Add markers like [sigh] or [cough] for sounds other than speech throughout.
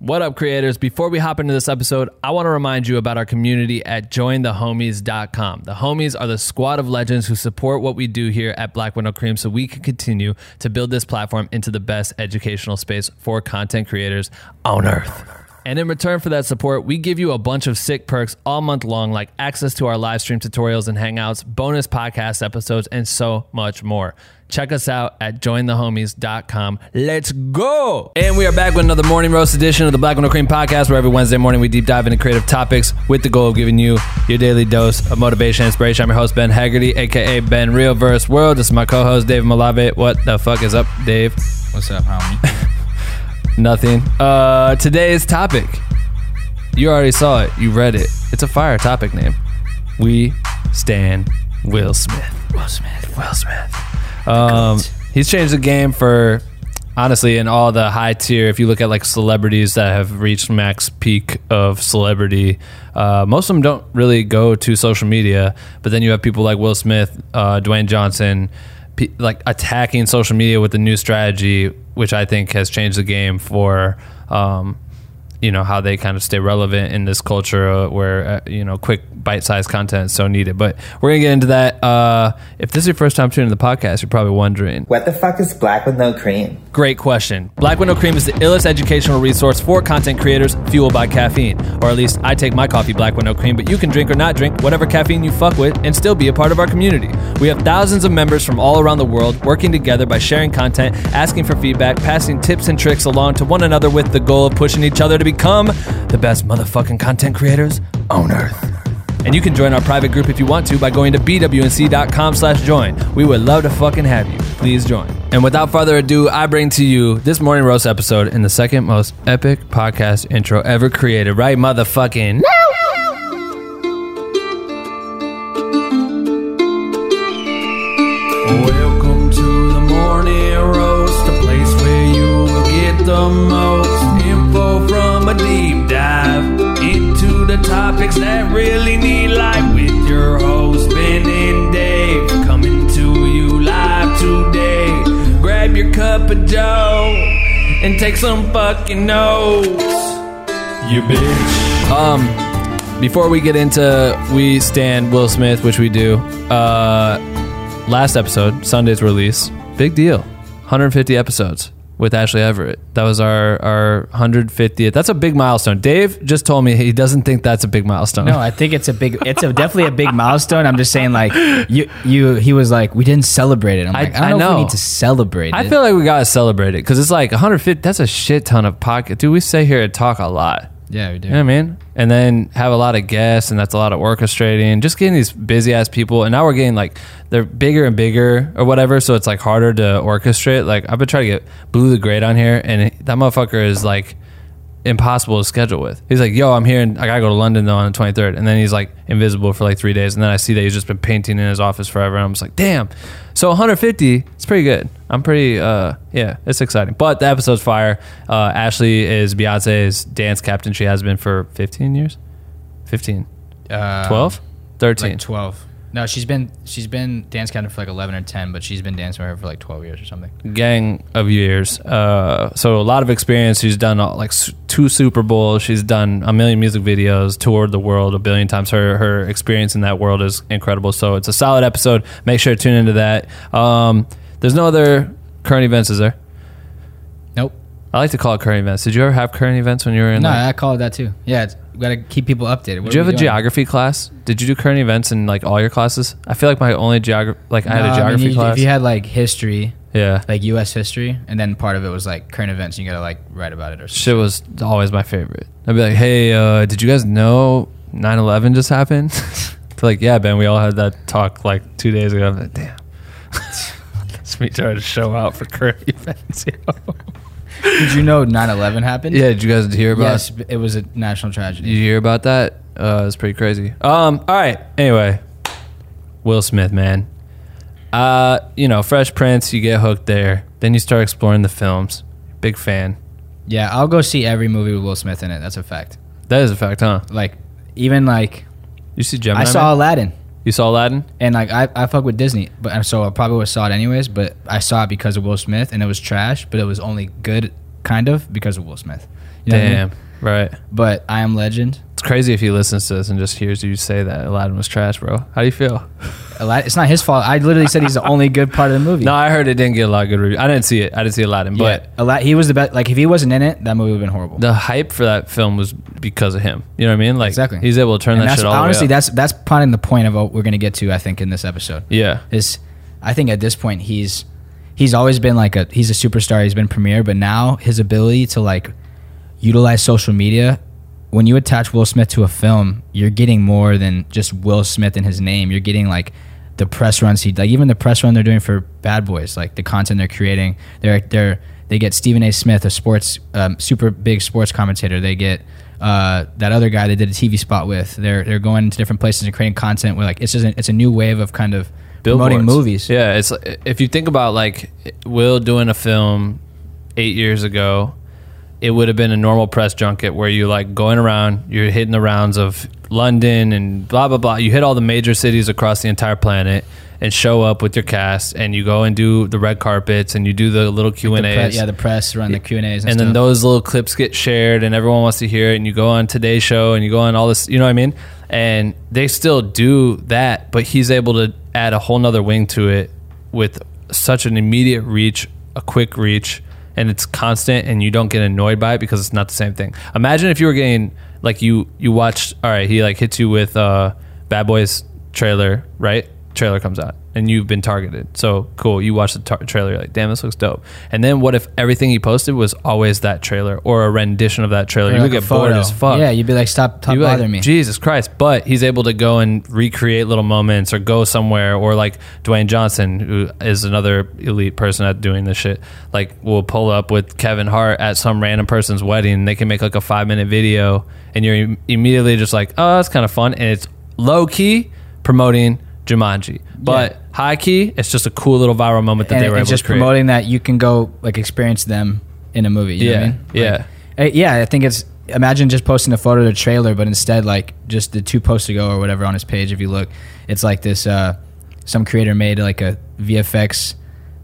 What up, creators? Before we hop into this episode, I want to remind you about our community at jointhehomies.com. The homies are the squad of legends who support what we do here at Black With No Cream so we can continue to build this platform into the best educational space for content creators on earth. And in return for that support, we give you a bunch of sick perks all month long, like access to our live stream tutorials and hangouts, bonus podcast episodes, and so much more. Check us out at jointhehomies.com. Let's go! And we are back with another morning roast edition of the Black With No Cream podcast, where every Wednesday morning we deep dive into creative topics with the goal of giving you your daily dose of motivation and inspiration. I'm your host, Ben Haggerty, aka Ben Real Verse World. This is my co host, Dave Malave. What the fuck is up, Dave? What's up, homie? [laughs] Nothing. Uh, today's topic. You already saw it. You read it. It's a fire topic name. We stand Will Smith. Will Smith. Will Smith. Um, he's changed the game for honestly in all the high tier. If you look at like celebrities that have reached max peak of celebrity, uh, most of them don't really go to social media. But then you have people like Will Smith, uh, Dwayne Johnson, like attacking social media with the new strategy, which I think has changed the game for. Um, you know how they kind of stay relevant in this culture uh, where uh, you know quick bite-sized content is so needed but we're gonna get into that uh, if this is your first time tuning in the podcast you're probably wondering What the fuck is black with no cream? Great question. Black with no Cream is the illest educational resource for content creators fueled by caffeine. Or at least I take my coffee Black with no Cream, but you can drink or not drink whatever caffeine you fuck with and still be a part of our community. We have thousands of members from all around the world working together by sharing content, asking for feedback, passing tips and tricks along to one another with the goal of pushing each other to become the best motherfucking content creators on earth. And you can join our private group if you want to by going to bwnc.com slash join. We would love to fucking have you. Please join. And without further ado, I bring to you this morning roast episode in the second most epic podcast intro ever created. Right, motherfucking. Welcome to the morning roast, a place where you will get the most the topics that really need light with your host Ben and Dave coming to you live today. Grab your cup of Joe and take some fucking notes. You bitch. Um, before we get into we stand Will Smith, which we do, uh, last episode, Sunday's release, big deal, 150 episodes with Ashley Everett. That was our our 150th. That's a big milestone. Dave just told me he doesn't think that's a big milestone. No, I think it's a big. It's a definitely a big milestone. I'm just saying, like you, you. He was like, we didn't celebrate it. I'm like, I, I don't know, if know. we need to celebrate it. I feel like we gotta celebrate it because it's like 150. That's a shit ton of pocket. Dude, we stay here and talk a lot. Yeah, we do. I mean? And then have a lot of guests, and that's a lot of orchestrating. Just getting these busy ass people, and now we're getting like they're bigger and bigger or whatever, so it's like harder to orchestrate. Like I've been trying to get Blue the Great on here, and that motherfucker is like impossible to schedule with. He's like, "Yo, I'm here, and I gotta go to London though on the 23rd," and then he's like invisible for like three days, and then I see that he's just been painting in his office forever, and I'm just like, "Damn!" So 150, it's pretty good. I'm pretty, uh, yeah, it's exciting. But the episode's fire. Uh, Ashley is Beyonce's dance captain. She has been for 15 years, 15, Uh, 12, 13. like twelve. No, she's been she's been dance captain for like eleven or ten, but she's been dancing with her for like twelve years or something. gang of years. Uh, so a lot of experience. She's done uh, like two Super Bowls. She's done a million music videos, toured the world a billion times. Her her experience in that world is incredible. So it's a solid episode. Make sure to tune into that. Um, there's no other current events, is there? I like to call it current events. Did you ever have current events when you were in? No, like- I call it that too. Yeah, it's, we gotta keep people updated. What did you have a doing? geography class? Did you do current events in like all your classes? I feel like my only geography, like I had a mean, geography you- class. If you had like history, yeah, like U.S. history, and then part of it was like current events, and you gotta like write about it or something. shit was always my favorite. I'd be like, hey, uh, did you guys know 9 11 just happened? [laughs] Like, yeah, Ben, we all had that talk like two days ago. I'm like, damn. [laughs] That's me trying to show out for current [laughs] events. yo. Did you know 9/11 happened? yeah, did you guys hear about Yes, it was a national tragedy. Did you hear about that? Uh, it's pretty crazy. Um, all right. Anyway, Will Smith, man. Uh, you know, Fresh Prince, you get hooked there. Then you start exploring the films. Big fan. Yeah, I'll go see every movie with Will Smith in it. That's a fact. That is a fact, huh? Like, even like You see Gemini? I saw Man? Aladdin, You saw Aladdin? and like I, I fuck with Disney, but so I probably would have saw it anyways. But I saw it because of Will Smith, and it was trash, but it was only good, kind of, because of Will Smith. You know what I mean? Damn. Right. But I Am Legend. It's crazy if he listens to this and just hears you say that Aladdin was trash, bro. How do you feel? Ala- It's not his fault. I literally said he's the only good part of the movie. [laughs] No, I heard it didn't get a lot of good reviews. I didn't see it. I didn't see Aladdin, yeah, but Ala- he was the best. Like if he wasn't in it, that movie would have been horrible. the hype for that film was because of him. You know what I mean? Like Exactly. he's able to turn And that that's shit all honestly the way up. that's that's probably the point of what we're gonna get to. I think in this episode yeah. is, I think at this point he's he's always been like a he's a superstar. He's been premier, but now his ability to like utilize social media. When you attach Will Smith to a film, you're getting more than just Will Smith and his name. You're getting like the press runs he like even the press run they're doing for Bad Boys, like the content they're creating. They're they're they get Stephen A. Smith, a sports um, super big sports commentator. They get uh, that other guy they did a TV spot with. They're they're going into different places and creating content. Where like it's just a, it's a new wave of kind of promoting movies. Yeah, it's if you think about like Will doing a film eight years ago, it would have been a normal press junket where you like going around, you're hitting the rounds of London and blah blah blah. You hit all the major cities across the entire planet and show up with your cast, and you go and do the red carpets and you do the little Q and A's. yeah, the press run the Q and A's, and then those little clips get shared and everyone wants to hear it and you go on today's show and you go on all this you know what i mean and they still do that but he's able to add a whole nother wing to it with such an immediate reach a quick reach and it's constant and you don't get annoyed by it because it's not the same thing. Imagine if you were getting like you you watched all right he like hits you with uh bad boys trailer right? Trailer comes out and you've been targeted so cool you watch the tar- trailer you're like damn this looks dope and then what if everything he posted was always that trailer or a rendition of that trailer you would get bored as fuck Yeah, you'd be like, stop, stop You'd like, bothering me. Jesus Christ. But he's able to go and recreate little moments or go somewhere or like Dwayne Johnson, who is another elite person at doing this shit, like will pull up with Kevin Hart at some random person's wedding and they can make like a five minute video and you're im- immediately just like, oh, that's kind of fun. And it's low key promoting Jumanji. But Yeah. high key, it's just a cool little viral moment that and they were able just to create. promoting that you can go like experience them in a movie. You know what I Yeah, mean? yeah. Like, uh, yeah, I think it's imagine just posting a photo the trailer, but instead like just the two posts ago or whatever on his page. If you look, it's like this. Uh, some creator made like a VFX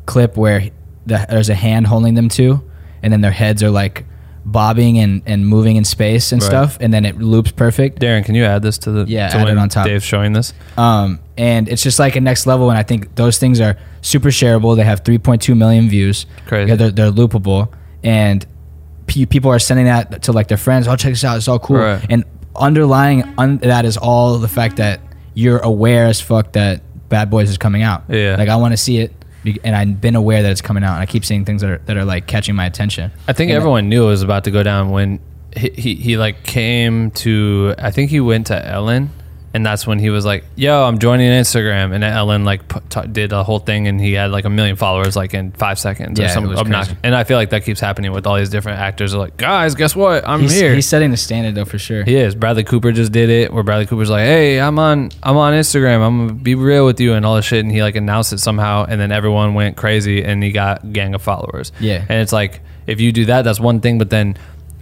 clip where the, there's a hand holding them two, and then their heads are like bobbing and, and moving in space and Right. stuff, and then it loops perfect. Darren, can you add this to the Yeah, to add it on top. Dave's showing this? Um, and it's just like a next level. And I think those things are super shareable. They have 3.2 million views. Crazy. Yeah, they're, they're loopable. And pe- people are sending that to like their friends. Oh, check this out. It's all cool. Right. And underlying un- that is all the fact that you're aware as fuck that Bad Boys is coming out. Yeah. Like I want to see it. And I've been aware that it's coming out. And I keep seeing things that are, that are like catching my attention. I think And- everyone knew it was about to go down when he, he he like came to. I think he went to Ellen, and that's when he was like, "Yo, I'm joining Instagram." And Ellen like put, t- did a whole thing, and he had like a million followers like in five seconds Yeah, or it some was obnoxious. crazy. And I feel like that keeps happening with all these different actors. They're like, guys, guess what? I'm He's, here. he's setting the standard though for sure. He is. Bradley Cooper just did it, where Bradley Cooper's like, "Hey, I'm on, I'm on Instagram. I'm gonna be real with you," and all this shit. And he like announced it somehow, and then everyone went crazy, and he got a gang of followers. Yeah. And it's like, if you do that, that's one thing. But then,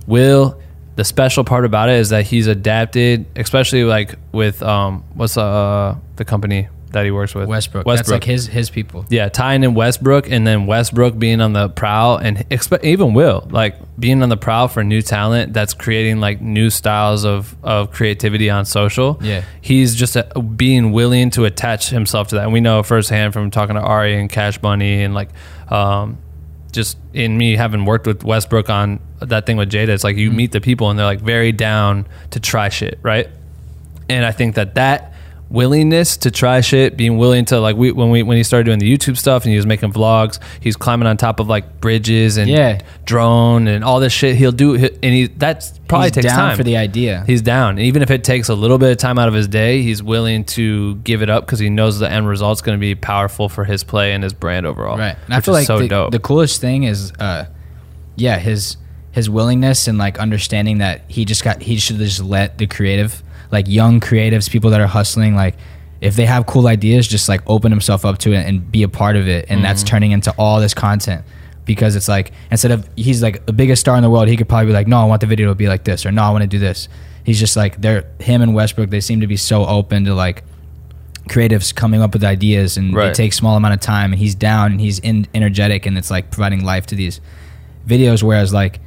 Will, the special part about it is that he's adapted, especially like with um, what's uh the company that he works with, Westbrook. Westbrook. That's like his his people. Yeah, tying in Westbrook and then Westbrook being on the prowl and expe- even Will like being on the prowl for new talent that's creating like new styles of, of creativity on social. Yeah. he's just uh being willing to attach himself to that, and we know firsthand from talking to Ari and Cash Bunny and like um, just in me having worked with Westbrook on that thing with Jada. It's like you Mm-hmm. meet the people and they're like very down to try shit, right? and I think that that willingness to try shit, being willing to like we when we when he started doing the YouTube stuff and he was making vlogs, he's climbing on top of like bridges and Yeah. drone and all this shit. He'll do and he that's probably He's takes down time for the idea. He's down, and even if it takes a little bit of time out of his day. He's willing to give it up because he knows the end result's going to be powerful for his play and his brand overall. Right. And I which feel is like so the, dope. the coolest thing is, uh, yeah, his his willingness and like understanding that he just got he should just let the creative, like young creatives, people that are hustling, like if they have cool ideas, just like open himself up to it and be a part of it, and Mm-hmm. that's turning into all this content. Because it's like instead of he's like the biggest star in the world, he could probably be like, no, I want the video to be like this, or no, I want to do this. He's just like they're him and Westbrook. They seem to be so open to like creatives coming up with ideas and Right. they take small amount of time and he's down and he's in, energetic and it's like providing life to these videos whereas like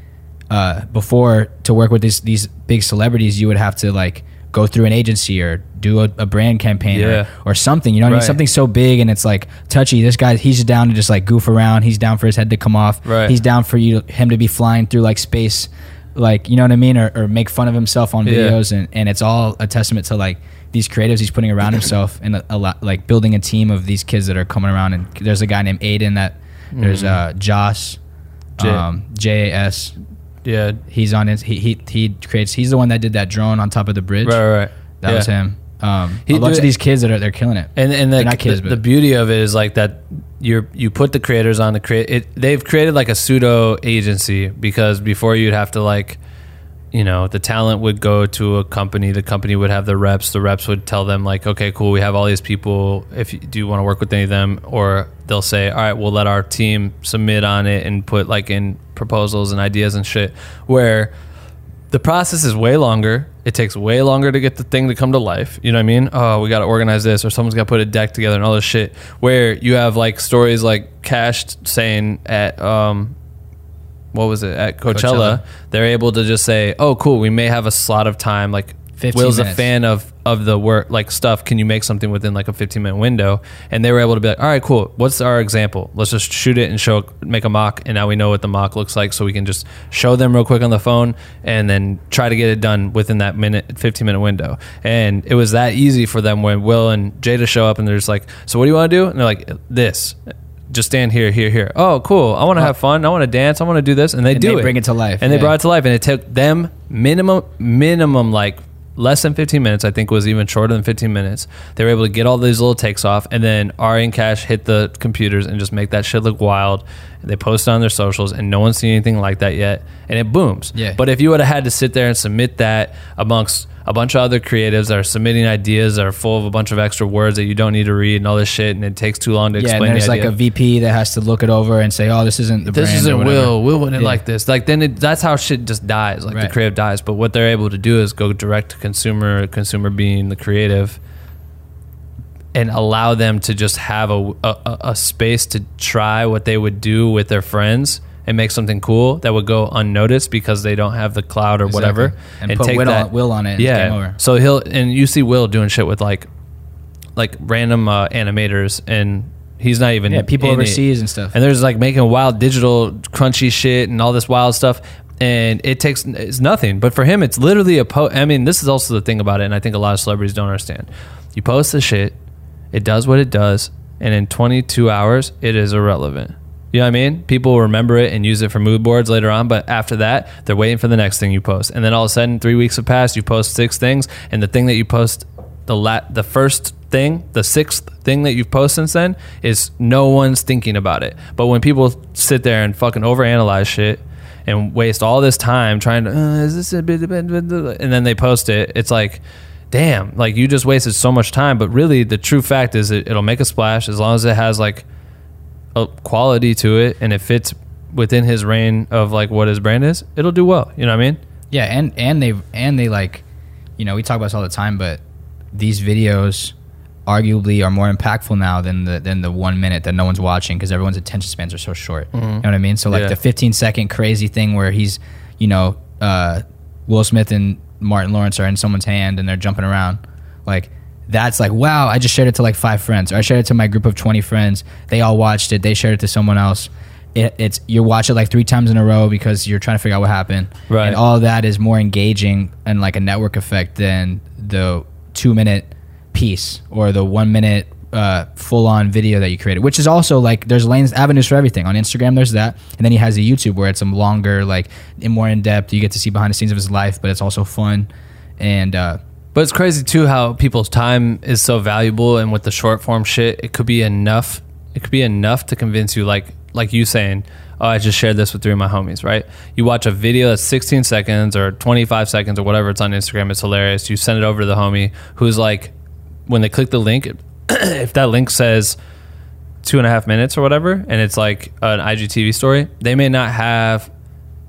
uh, before to work with these these big celebrities, you would have to like go through an agency or do a, a brand campaign Yeah. or, or something. You know, what I mean? Something so big and it's like touchy. This guy, he's down to just like goof around. He's down for his head to come off. Right. He's down for you him to be flying through like space, like you know what I mean, or, or make fun of himself on Yeah. videos. And and it's all a testament to like these creatives he's putting around himself and a, a lot like building a team of these kids that are coming around. And there's a guy named Aiden that there's uh Josh, um, J A S. Yeah. He's on it. He he he creates. He's the one that did that drone on top of the bridge. Right. Right. right. That Yeah. was him. Um, He- a bunch dude- of these kids that are they're killing it. And and the, not kids, the, but- the beauty of it is like that you're you put the creators on the create it they've created like a pseudo agency because before you'd have to like you know the talent would go to a company the company would have the reps the reps would tell them like okay cool we have all these people if you, do you want to work with any of them or they'll say all right we'll let our team submit on it and put like in proposals and ideas and shit where the process is way longer. It takes way longer to get the thing to come to life. You know what I mean? Oh, we got to organize this, or someone's got to put a deck together and all this shit. Where you have like stories like Cash saying at um, what was it at Coachella, Coachella. They're able to just say, "Oh, cool, we may have a slot of time." Like 15 Will's a fan of of the work like stuff. Can you make something within like a 15 minute window? And they were able to be like, "All right, cool. What's our example? Let's just shoot it and show make a mock, and now we know what the mock looks like, so we can just show them real quick on the phone, and then try to get it done within that minute 15 minute window." And it was that easy for them when Will and Jada show up, and they're just like, "So what do you want to do?" And they're like, "This." Just stand here, here, here. Oh, cool! I want to have fun. I want to dance. I want to do this, and they And do they it. bring it to life, And they yeah. brought it to life, and it took them minimum, minimum like less than 15 minutes. I think was even shorter than 15 minutes. They were able to get all these little takes off, and then Ari and Cash hit the computers and just make that shit look wild. They post it on their socials, and no one's seen anything like that yet, and it booms. Yeah. But if you would have had to sit there and submit that amongst a bunch of other creatives that are submitting ideas that are full of a bunch of extra words that you don't need to read and all this shit, and it takes too long to Yeah, explain and there's the like idea a VP that has to look it over and say, "Oh, this isn't the this brand." isn't. Will. Will wouldn't Yeah. like this. Like then it, that's how shit just dies. Like the creative dies. But what they're able to do is go direct to consumer. Consumer being the creative, and allow them to just have a, a a space to try what they would do with their friends and make something cool that would go unnoticed because they don't have the cloud or Exactly. whatever. And put Will on- Will on it and over. So he'll and you see Will doing shit with like like random uh, animators and. He's not even Yeah, people in it. overseas and stuff. And there's like making wild digital crunchy shit and all this wild stuff. And it takes it's nothing. But for him, it's literally a post. I mean, this is also the thing about it, and I think a lot of celebrities don't understand. You post the shit, it does what it does, and in 22 hours, it is irrelevant. You know what I mean? People remember it and use it for mood boards later on, but after that, they're waiting for the next thing you post. And then all of a sudden, three weeks have passed, you post six things, and the thing that you post, the la- the first thing, the sixth thing that you've posted since then, is no one's thinking about it. But when people sit there and fucking overanalyze shit and waste all this time trying to, uh, is this a bit, and then they post it, it's like, damn, like you just wasted so much time. But really, the true fact is it, it'll make a splash as long as it has like a quality to it and it fits within his reign of like what his brand is, it'll do well. You know what I mean? Yeah, and and they and they like, you know, we talk about this all the time, but these videos arguably are more impactful now than the than the one minute that no one's watching because everyone's attention spans are so short. You know what I mean? So like Yeah. the 15 second crazy thing where he's, you know, uh, Will Smith and Martin Lawrence are in someone's hand and they're jumping around, like. That's like wow! I just shared it to like five friends, or I shared it to my group of twenty friends. They all watched it. They shared it to someone else. It, it's you watch it like three times in a row because you're trying to figure out what happened. Right. And all that is more engaging and like a network effect than the two minute piece or the one minute uh, full on video that you created, which is also like there's lanes avenues for everything. On Instagram, there's that, and then he has a YouTube where it's some longer, like in more in depth. You get to see behind the scenes of his life, but it's also fun. And uh, But it's crazy too how people's time is so valuable, and with the short form shit, it could be enough. It could be enough to convince you, like like you saying, "Oh, I just shared this with three of my homies." Right? You watch a video that's 16 seconds or 25 seconds or whatever it's on Instagram. It's hilarious. You send it over to the homie who's like, when they click the link, [clears throat] if that link says two and a half minutes or whatever, and it's like an IGTV story, they may not have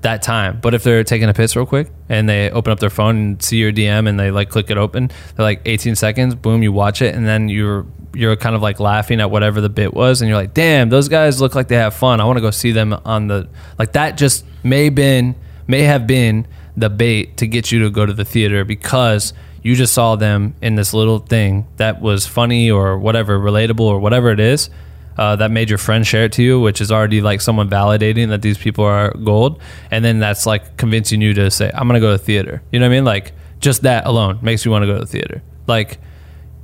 that time. But if they're taking a piss real quick and they open up their phone and see your DM and they like click it open, they're like 18 seconds, boom, you watch it, and then you're you're kind of like laughing at whatever the bit was, and you're like, damn, those guys look like they have fun. I want to go see them on the like that. Just may been may have been the bait to get you to go to the theater because you just saw them in this little thing that was funny or whatever, relatable or whatever it is. Uh, that made your friend share it to you, which is already like someone validating that these people are gold, and then that's like convincing you to say, "I'm gonna go to the theater." You know what I mean? Like just that alone makes you want to go to the theater. Like,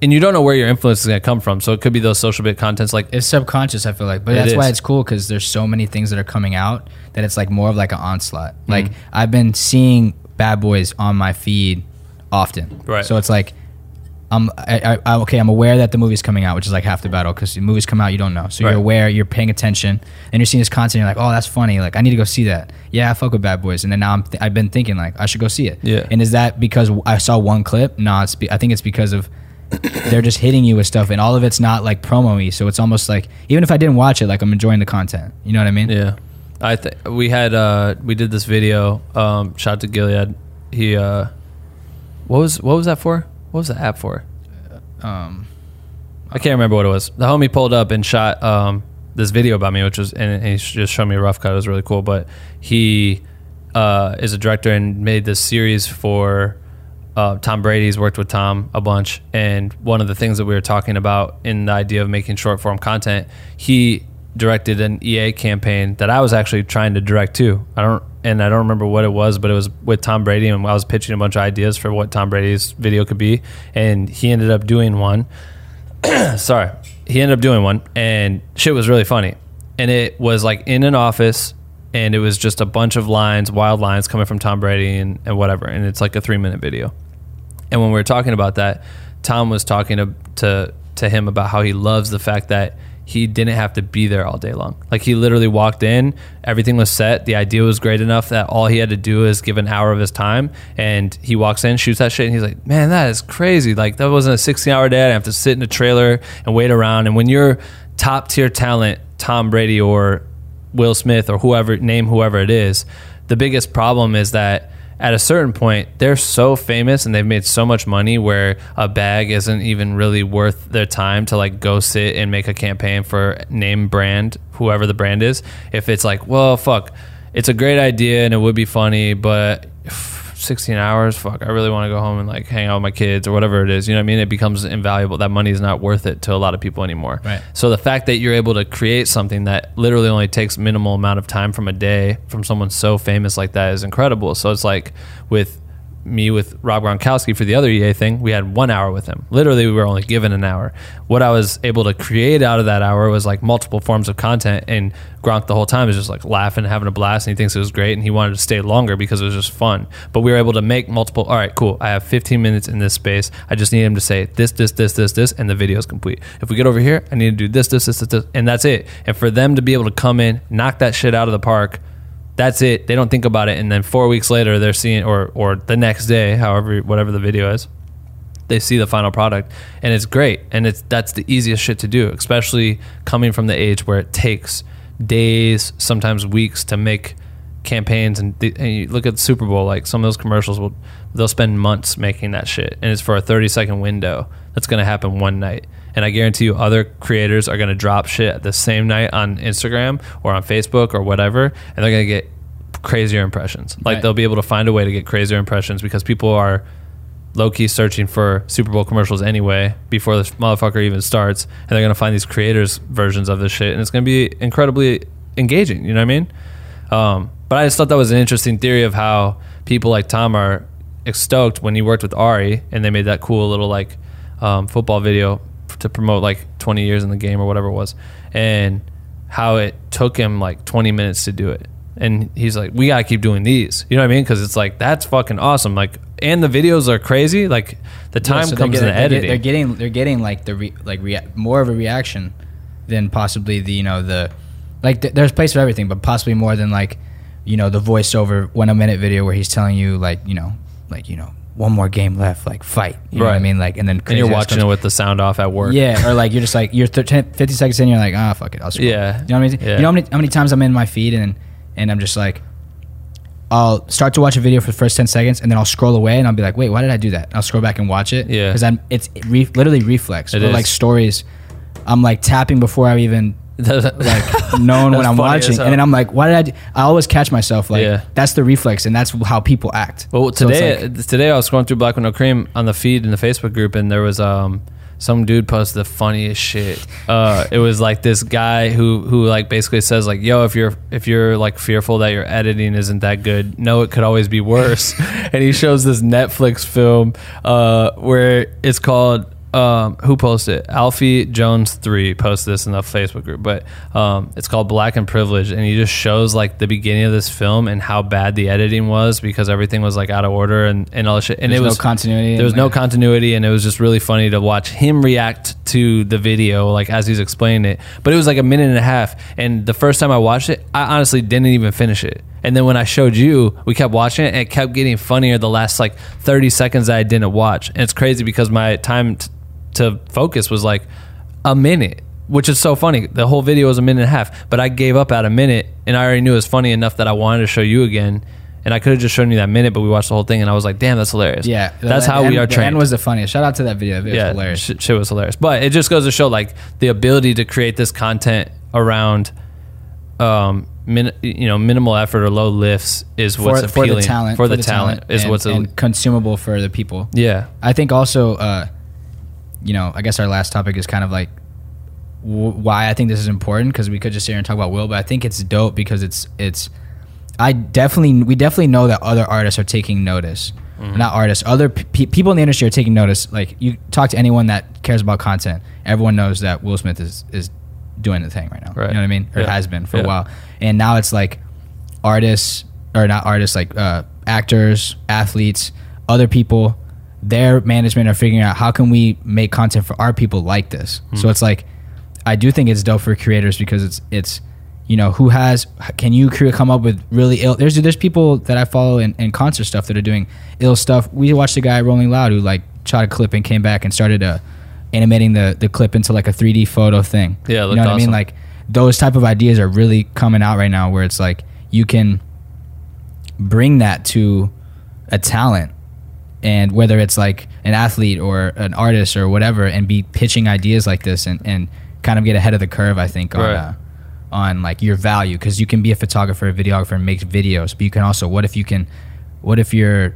and you don't know where your influence is gonna come from, so it could be those social bit contents. Like, It's subconscious, I feel like, but It that's why is. it's cool because there's so many things that are coming out that it's like more of like an onslaught. Mm-hmm. Like I've been seeing Bad Boys on my feed often, Right. So it's like I'm I, I, I okay. I'm aware that the movie's coming out, which is like half the battle because movies come out you don't know, so Right. you're aware, you're paying attention, and you're seeing this content. You're like, oh, that's funny. Like I need to go see that. Yeah, I fuck with Bad Boys, and then now I'm th- I've been thinking like I should go see it. Yeah. And is that because I saw one clip? No, it's be- I think it's because of they're just hitting you with stuff and all of it's not like promo-y so it's almost like even if i didn't watch it like i'm enjoying the content you know what i mean Yeah, I th- we had uh we did this video. Um, shout out to Gilead. He uh, what was what was that for? What was the app for? um I can't remember what it was. The homie pulled up and shot um this video about me, which was and he just showed me a rough cut. It was really cool. But he uh, is a director and made this series for uh, Tom Brady's worked with Tom a bunch, and one of the things that we were talking about in the idea of making short form content, he directed an EA campaign that I was actually trying to direct too. I don't, and I don't remember what it was, but it was with Tom Brady, and I was pitching a bunch of ideas for what Tom Brady's video could be, and he ended up doing one. [coughs] Sorry, he ended up doing one, and shit was really funny, and it was like in an office and it was just a bunch of lines, wild lines coming from Tom Brady and, and whatever. And it's like a three minute video. And when we were talking about that, Tom was talking to, to to him about how he loves the fact that he didn't have to be there all day long. Like he literally walked in, everything was set, the idea was great enough that all he had to do is give an hour of his time and he walks in, shoots that shit and he's like, "Man, that is crazy. Like that wasn't a 16-hour day. I have to sit in a trailer and wait around." And when you're top tier talent, Tom Brady or Will Smith or whoever name whoever it is, the biggest problem is that at a certain point they're so famous and they've made so much money where a bag isn't even really worth their time to like go sit and make a campaign for name brand whoever the brand is. If it's like well fuck it's a great idea and it would be funny but 16 hours fuck i really want to go home and like hang out with my kids or whatever it is you know what i mean it becomes invaluable that money is not worth it to a lot of people anymore Right. so the fact that you're able to create something that literally only takes minimal amount of time from a day from someone so famous like that is incredible. So it's like with me with Rob Gronkowski for the other EA thing, we had one hour with him. Literally, we were only given an hour. What I was able to create out of that hour was like multiple forms of content, and Gronk the whole time is just like laughing, and having a blast, and he thinks it was great, and he wanted to stay longer because it was just fun. But we were able to make multiple. All right, cool. I have 15 minutes in this space. I just need him to say this, this, this, this, this, and the video is complete. If we get over here, I need to do this, this, this, this, this, and that's it. And for them to be able to come in, knock that shit out of the park that's it. They don't think about it, and then four weeks later, they're seeing, or or the next day, however, whatever the video is, they see the final product, and it's great. And it's that's the easiest shit to do, especially coming from the age where it takes days, sometimes weeks, to make campaigns. And, the, and you look at the Super Bowl, like some of those commercials will they'll spend months making that shit, and it's for a thirty second window. That's going to happen one night. And I guarantee you, other creators are going to drop shit the same night on Instagram or on Facebook or whatever, and they're going to get crazier impressions. Like Right. they'll be able to find a way to get crazier impressions because people are low key searching for Super Bowl commercials anyway before this motherfucker even starts, and they're going to find these creators' versions of this shit, and it's going to be incredibly engaging. You know what I mean? Um, but I just thought that was an interesting theory of how people like Tom are stoked when he worked with Ari and they made that cool little like um, football video to promote like 20 years in the game or whatever it was, and how it took him like 20 minutes to do it. And he's like, we gotta keep doing these. You know what I mean? Because it's like that's fucking awesome. Like, and the videos are crazy. Like, the time Yeah, so comes getting- in they're editing. They're getting they're getting like the re, like rea- more of a reaction than possibly the you know the like th- there's place for everything, but possibly more than like you know the voiceover one a minute video where he's telling you like you know like you know one more game left like fight you know what I mean like and then and you're watching comes- it with the sound off at work. yeah or like you're just like you're th- 10 50 seconds in you're like ah fuck it I'll scroll. Yeah. you know what I mean Yeah. you know how many, how many times I'm in my feed and and I'm just like I'll start to watch a video for the first 10 seconds and then I'll scroll away and I'll be like, wait, why did I do that? I'll scroll back and watch it. Yeah. Because I'm, it's re- literally reflex. It or is. like stories. I'm like tapping before I even [laughs] like knowing what That's I'm watching, and then I'm like, why did I? Do? I always catch myself like Yeah. that's the reflex, and that's how people act. Well, So today like- today I was scrolling through Black No Cream on the feed in the Facebook group, and there was um some dude posted the funniest shit. Uh, it was like this guy who who like basically says like, "Yo, if you're if you're like fearful that your editing isn't that good, no, it could always be worse." [laughs] and he shows this Netflix film uh, where it's called. Um, who posted it? Alfie Jones three posted this in the Facebook group, but um, it's called Black and Privilege, and he just shows like the beginning of this film and how bad the editing was because everything was like out of order and, and all this shit. And There's it no was continuity There was no continuity, and it was just really funny to watch him react to the video like as he's explaining it. But it was like a minute and a half, and the first time I watched it, I honestly didn't even finish it. And then when I showed you, we kept watching it, and it kept getting funnier the last like thirty seconds that I didn't watch. And it's crazy because my time t- to focus was like a minute, which is so funny. The whole video was a minute and a half, but I gave up at a minute, and I already knew it was funny enough that I wanted to show you again. And I could have just shown you that minute, but we watched the whole thing, and I was like, "Damn, that's hilarious." yeah, that's the how we are the trained. end was the funniest. Shout out to that video. It was yeah, hilarious. Shit, shit was hilarious. But it just goes to show like the ability to create this content around, um, min, you know, minimal effort or low lifts is what's for, for the talent For the, talent, is and, what's a, and consumable for the people. yeah. I think also, uh, you know, I guess our last topic is kind of like w- why I think this is important because we could just sit here and talk about Will, but I think it's dope because it's it's. I definitely we definitely know that other artists are taking notice. Not artists, other pe- people in the industry are taking notice. Like you talk to anyone that cares about content, everyone knows that Will Smith is is doing the thing right now. Right. You know what I mean? Or Yeah. has been for Yeah. a while, and now it's like artists or not artists like uh, actors athletes other people their management are figuring out how can we make content for our people like this. So it's like i do think it's dope for creators because it's it's you know who has can you come up with really ill there's there's people that i follow in, in concert stuff that are doing ill stuff. We watched a guy rolling loud who like shot a clip and came back and started uh, animating the the clip into like a 3d photo thing. Yeah, you know what i mean? like those type of ideas are really coming out right now where it's like you can bring that to a talent and whether it's like an athlete or an artist or whatever and be pitching ideas like this and, and kind of get ahead of the curve i think on Right. uh, on like your value because you can be a photographer a videographer and make videos but you can also what if you can what if you're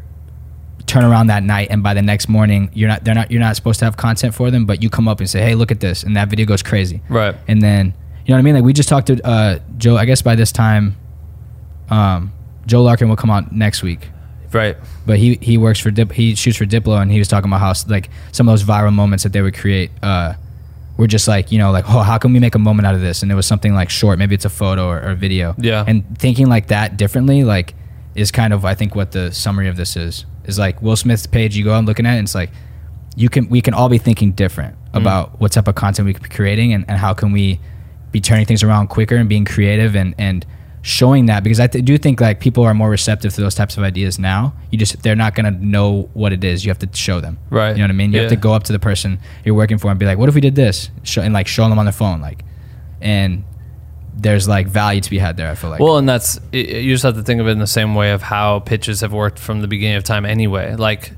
turn around that night and by the next morning you're not they're not you're not supposed to have content for them but you come up and say hey look at this and that video goes crazy Right. and then you know what I mean? Like we just talked to uh, Joe. I guess by this time, um, Joe Larkin will come out next week. Right. But he he works for Dip, he shoots for Diplo, and he was talking about how like some of those viral moments that they would create. Uh, were just like you know like oh how can we make a moment out of this? And it was something like short, maybe it's a photo or, or a video. Yeah. And thinking like that differently, like is kind of I think what the summary of this is is like Will Smith's page. You go and looking at it, and it's like you can we can all be thinking different Mm. about what type of content we could be creating and, and how can we be turning things around quicker and being creative and and showing that because I th- do think like people are more receptive to those types of ideas now. You just they're not gonna know what it is. You have to show them. Right. You know what I mean? You have to go up to the person you're working for and be like, "What if we did this?" Show, and like show them on the phone, like, and there's like value to be had there. I feel like. Well, and that's you just have to think of it in the same way of how pitches have worked from the beginning of time anyway. Like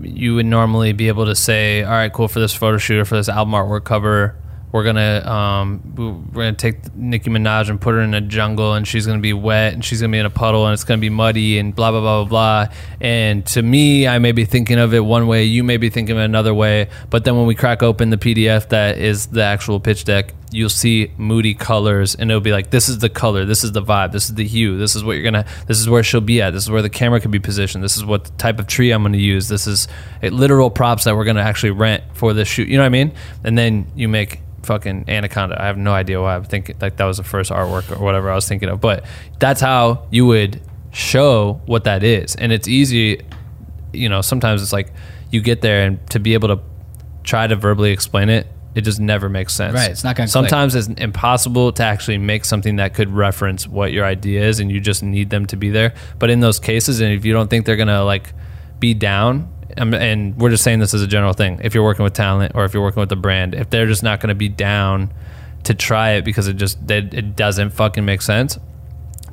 you would normally be able to say, "All right, cool for this photo shoot or for this album artwork cover, we're gonna um, we're gonna take Nicki Minaj and put her in a jungle, and she's gonna be wet, and she's gonna be in a puddle, and it's gonna be muddy, and blah blah blah blah blah." And to me, I may be thinking of it one way, you may be thinking of another way, but then when we crack open the PDF that is the actual pitch deck, you'll see moody colors and it'll be like this is the color this is the vibe this is the hue this is what you're gonna this is where she'll be at this is where the camera could be positioned this is what type of tree i'm gonna use this is it, literal props that we're gonna actually rent for this shoot you know what i mean and then you make fucking anaconda. I have no idea why i'm thinking like that was the first artwork or whatever i was thinking of but that's how you would show what that is. And it's easy you know sometimes it's like you get there and to be able to try to verbally explain it it just never makes sense. Right, it's not gonna click. sometimes it's impossible to actually make something that could reference what your idea is and you just need them to be there. But in those cases and if you don't think they're gonna like be down and we're just saying this as a general thing if you're working with talent or if you're working with a brand if they're just not gonna be down to try it because it just it, it doesn't fucking make sense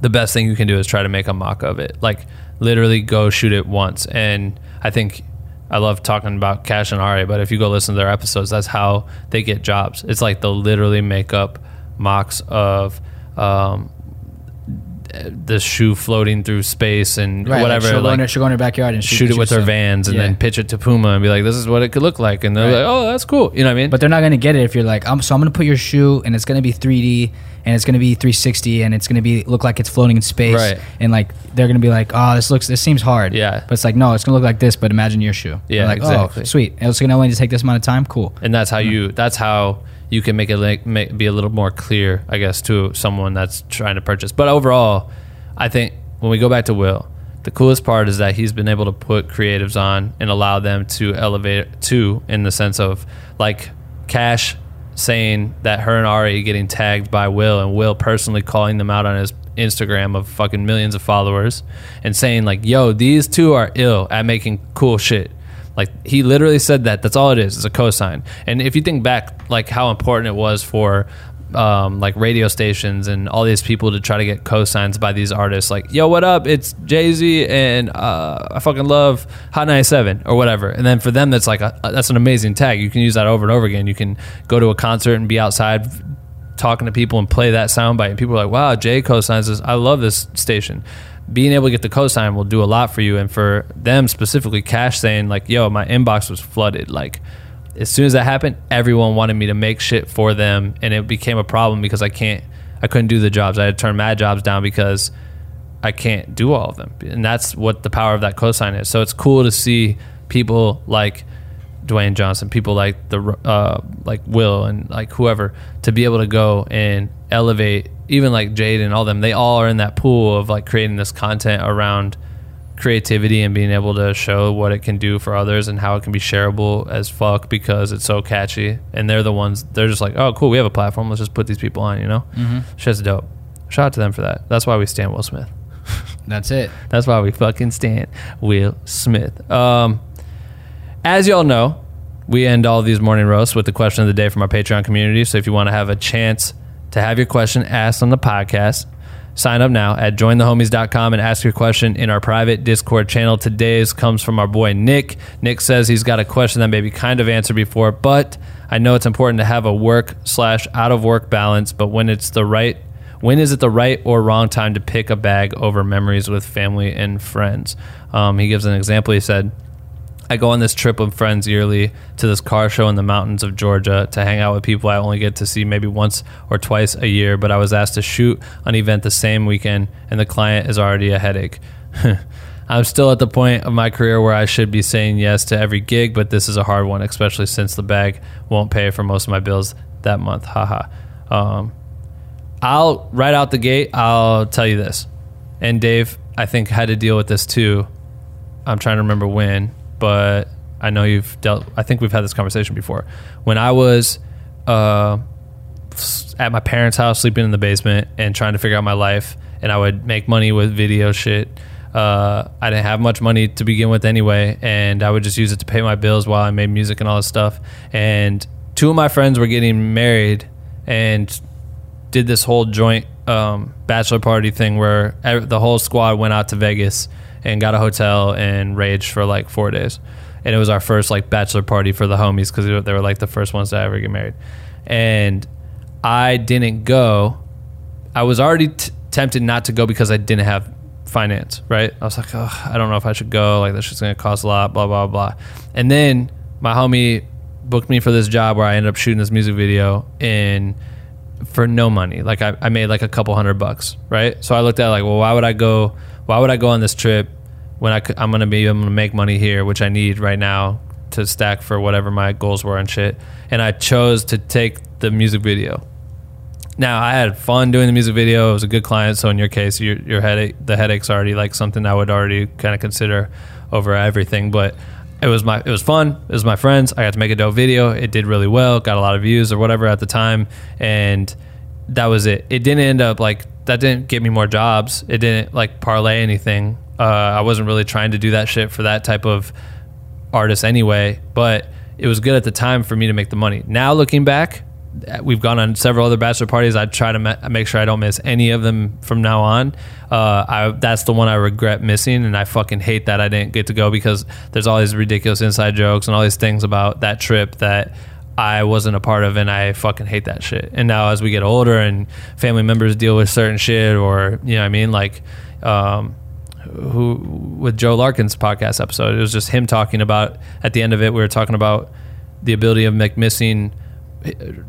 the best thing you can do is try to make a mock of it. Like literally go shoot it once. And I think I love talking about Cash and Ari, but if you go listen to their episodes, that's how they get jobs. It's like they'll literally make up mocks of um, the shoe floating through space and Right, whatever. Like she'll, go in her, like, she'll go in her backyard and shoot, shoot it with her vans and Yeah. then pitch it to Puma and be like, "This is what it could look like," and they're Right. like, "Oh, that's cool." You know what I mean? But they're not gonna get it if you're like, I'm so I'm gonna put your shoe and it's gonna be 3D and it's gonna be 360 and it's gonna be look like it's floating in space. Right. And like they're gonna be like, oh, this looks this seems hard. Yeah. But it's like no, it's gonna look like this. But imagine your shoe. Yeah, They're like, oh, exactly. Oh, sweet. And it's gonna only take this amount of time. Cool. and that's how mm-hmm. you that's how you can make it like make, be a little more clear i guess to someone that's trying to purchase. But overall i think when we go back to will the coolest part is that he's been able to put creatives on and allow them to elevate too in the sense of like cash saying that her and ari getting tagged by will and will personally calling them out on his instagram of fucking millions of followers and saying like yo these two are ill at making cool shit like he literally said that. That's all it is. It's a cosign. And if you think back, like how important it was for um, like radio stations and all these people to try to get cosigns by these artists, like yo, what up? It's Jay Z and uh, I fucking love Hot 97 or whatever. And then for them, that's like a, that's an amazing tag. You can use that over and over again. You can go to a concert and be outside talking to people and play that soundbite, and people are like, "Wow, Jay cosigns this. I love this station." Being able to get the cosign will do a lot for you, and for them specifically, Cash saying like, "Yo, my inbox was flooded." Like, as soon as that happened, everyone wanted me to make shit for them, and it became a problem because I can't, I couldn't do the jobs. I had to turn mad jobs down because I can't do all of them, and that's what the power of that cosign is. So it's cool to see people like Dwayne Johnson, people like the uh, like Will and like whoever to be able to go and elevate, even like Jade and all them. They all are in that pool of like creating this content around creativity and being able to show what it can do for others and how it can be shareable as fuck because it's so catchy. And they're the ones they're just like, oh cool, we have a platform. Let's just put these people on. You know, mm-hmm. shit's dope. Shout out to them for that. That's why we stand Will Smith. That's it. [laughs] That's why we fucking stand Will Smith. Um, as y'all know, we end all these morning roasts with the question of the day from our Patreon community. So if you want to have a chance to have your question asked on the podcast, sign up now at jointhehomies.com and ask your question in our private Discord channel. Today's comes from our boy Nick. Nick says he's got a question that maybe kind of answered before, but I know it's important to have a work slash out of work balance, but when it's the right when is it the right or wrong time to pick a bag over memories with family and friends? Um, he gives an example. He said, I go on this trip with friends yearly to this car show in the mountains of Georgia to hang out with people I only get to see maybe once or twice a year, but I was asked to shoot an event the same weekend, and the client is already a headache. [laughs] I'm still at the point of my career where I should be saying yes to every gig, but this is a hard one, especially since the bag won't pay for most of my bills that month. Haha. Um, I'll right out the gate. I'll tell you this, and Dave, I think had to deal with this too. I'm trying to remember when, but I know you've dealt. I think we've had this conversation before. When I was uh, at my parents' house, sleeping in the basement, and trying to figure out my life, and I would make money with video shit. Uh, I didn't have much money to begin with anyway, and I would just use it to pay my bills while I made music and all this stuff. And two of my friends were getting married, and did this whole joint um, bachelor party thing where the whole squad went out to Vegas and got a hotel and raged for like four days. And it was our first like bachelor party for the homies because they were like the first ones to ever get married. And I didn't go. I was already t- tempted not to go because I didn't have finance, right? I was like, oh, I don't know if I should go. Like, this shit's going to cost a lot, blah, blah, blah. And then my homie booked me for this job where I ended up shooting this music video in for no money. Like I, I made like a couple hundred bucks, right? So I looked at like, well, why would I go? Why would I go on this trip when I I'm gonna be able to make money here, which I need right now to stack for whatever my goals were and shit. And I chose to take the music video. Now I had fun doing the music video. It was a good client. So in your case, your your headache, the headache's already like something I would already kind of consider over everything. But it was my it was fun. It was my friends. I got to make a dope video. It did really well. Got a lot of views or whatever at the time, and that was it. It didn't end up like that. Didn't get me more jobs. It didn't like parlay anything. Uh, I wasn't really trying to do that shit for that type of artist anyway. But it was good at the time for me to make the money. Now looking back, we've gone on several other bachelor parties. I try to ma- make sure I don't miss any of them from now on. Uh, I, that's the one I regret missing, and I fucking hate that I didn't get to go because there's all these ridiculous inside jokes and all these things about that trip that I wasn't a part of, and I fucking hate that shit. And now as we get older and family members deal with certain shit, or you know, what I mean, like, um, who with Joe Larkin's podcast episode, it was just him talking about. At the end of it, we were talking about the ability of McMissing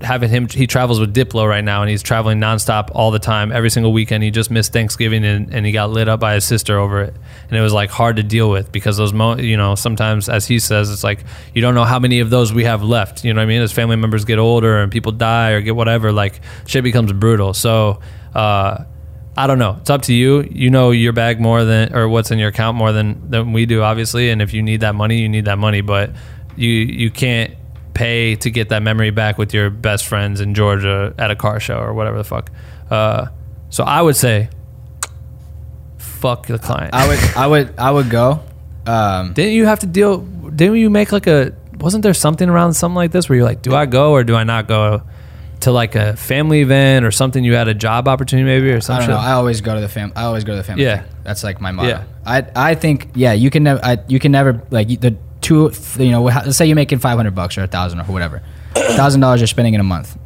having him he travels with Diplo right now and he's traveling nonstop all the time every single weekend he just missed Thanksgiving and, and he got lit up by his sister over it and it was like hard to deal with because those mo- you know sometimes as he says it's like you don't know how many of those we have left you know what I mean as family members get older and people die or get whatever like shit becomes brutal so uh I don't know. It's up to you. You know your bag more than, or what's in your account more than than we do, obviously. And if you need that money, you need that money. But you you can't pay to get that memory back with your best friends in Georgia at a car show or whatever the fuck. Uh, so I would say, fuck the client. I would, I would, I would go. Um, didn't you have to deal? Didn't you make like a? Wasn't there something around something like this where you're like, do I go or do I not go to like a family event or something? You had a job opportunity maybe or I something. don't know. I always go to the fam. I always go to the family. Yeah. thing. that's like my motto. Yeah. I I think yeah. You can never. You can never like the two. You know, let's say you're making five hundred bucks or a thousand or whatever. Thousand dollars you're spending in a month,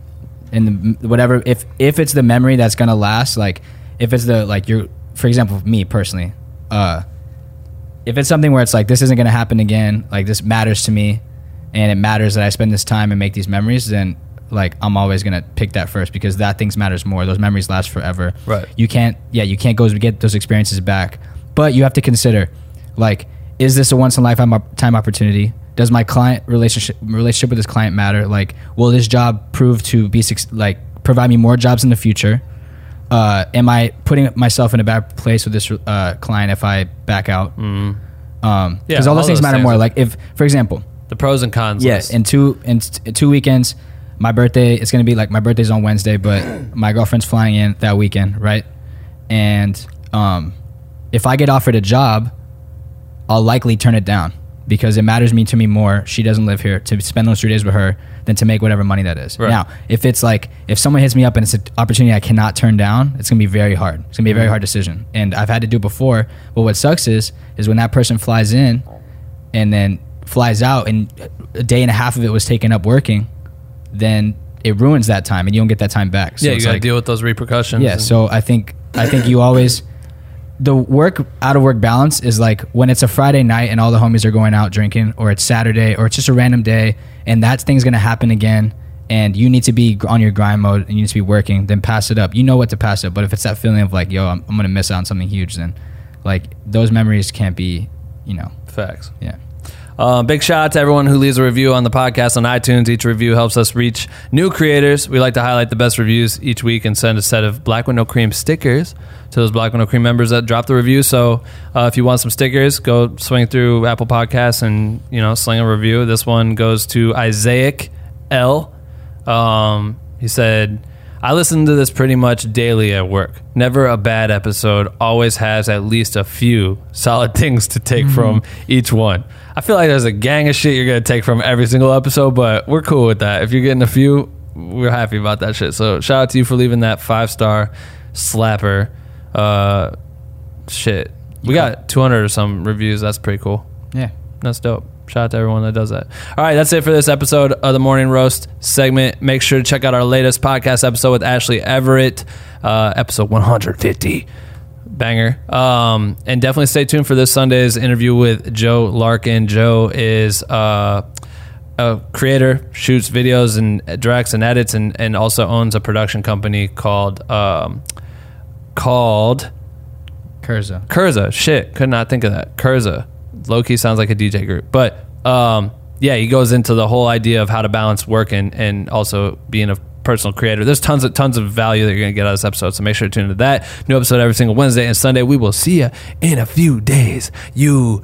and the, whatever. If if it's the memory that's gonna last, like if it's the like you're, for example, me personally, uh, if it's something where it's like this isn't gonna happen again, like this matters to me, and it matters that I spend this time and make these memories, then like I'm always gonna pick that first because that things matters more. Those memories last forever. Right. You can't. Yeah, you can't go get those experiences back. But you have to consider, like, is this a once in a lifetime time opportunity? Does my client relationship relationship with this client matter? Like, will this job prove to be like provide me more jobs in the future? Uh, am I putting myself in a bad place with this uh, client if I back out? Mm. Um, Yeah, because all all those things matter things. more. Like, if, for example, The pros and cons. yeah, in two in t- two weekends, my birthday it's gonna be like my birthday's on Wednesday, but [coughs] my girlfriend's flying in that weekend, right? And um, if I get offered a job, I'll likely turn it down because it matters me to me more. She doesn't live here to spend those three days with her than to make whatever money that is. Right. Now, if it's like if someone hits me up and it's an opportunity I cannot turn down, it's gonna be very hard. It's gonna be a very mm-hmm. hard decision, and I've had to do it before. But what sucks is is when that person flies in and then flies out, and a day and a half of it was taken up working, then it ruins that time, and you don't get that time back. So yeah, you it's got to like- deal with those repercussions. yeah, so I think I think you always [coughs] the work out of work balance is like when it's a Friday night and all the homies are going out drinking, or it's Saturday, or it's just a random day, and that thing's gonna happen again, and you need to be on your grind mode and you need to be working. Then pass it up. You know what to pass up. But if it's that feeling of like, yo, I'm, I'm gonna miss out on something huge, then like those memories can't be, you know, facts. yeah. Uh, big shout out to everyone who leaves a review on the podcast on iTunes. Each review helps us reach new creators. We like to highlight the best reviews each week and send a set of Black No Cream stickers to those Black No Cream members that drop the review. So uh, if you want some stickers, go swing through Apple Podcasts and you know sling a review. This one goes to Isaac L. Um, he said. I listen to this pretty much daily at work. Never a bad episode. Always has at least a few solid [laughs] things to take from each one. I feel like there's a gang of shit you're gonna take from every single episode, but we're cool with that. If you're getting a few, we're happy about that shit. So shout out to you for leaving that five star slapper. Uh, shit, we got 200 or some reviews. That's pretty cool. Yeah. That's dope. Shout out to everyone that does that. All right, that's it for this episode of the Morning Roast segment. Make sure to check out our latest podcast episode with Ashley Everett, uh, episode 150. Banger. Um, and definitely stay tuned for this Sunday's interview with Joe Larkin. Joe is uh, a creator, shoots videos and directs and edits, and, and also owns a production company called um, called Kurza. Kurza. Shit, could not think of that. Kurza. Loki sounds like a DJ group. But um, yeah, he goes into the whole idea of how to balance work and, and also being a personal creator. There's tons of tons of value that you're gonna get out of this episode. So make sure to tune into that. New episode every single Wednesday and Sunday. We will see you in a few days. You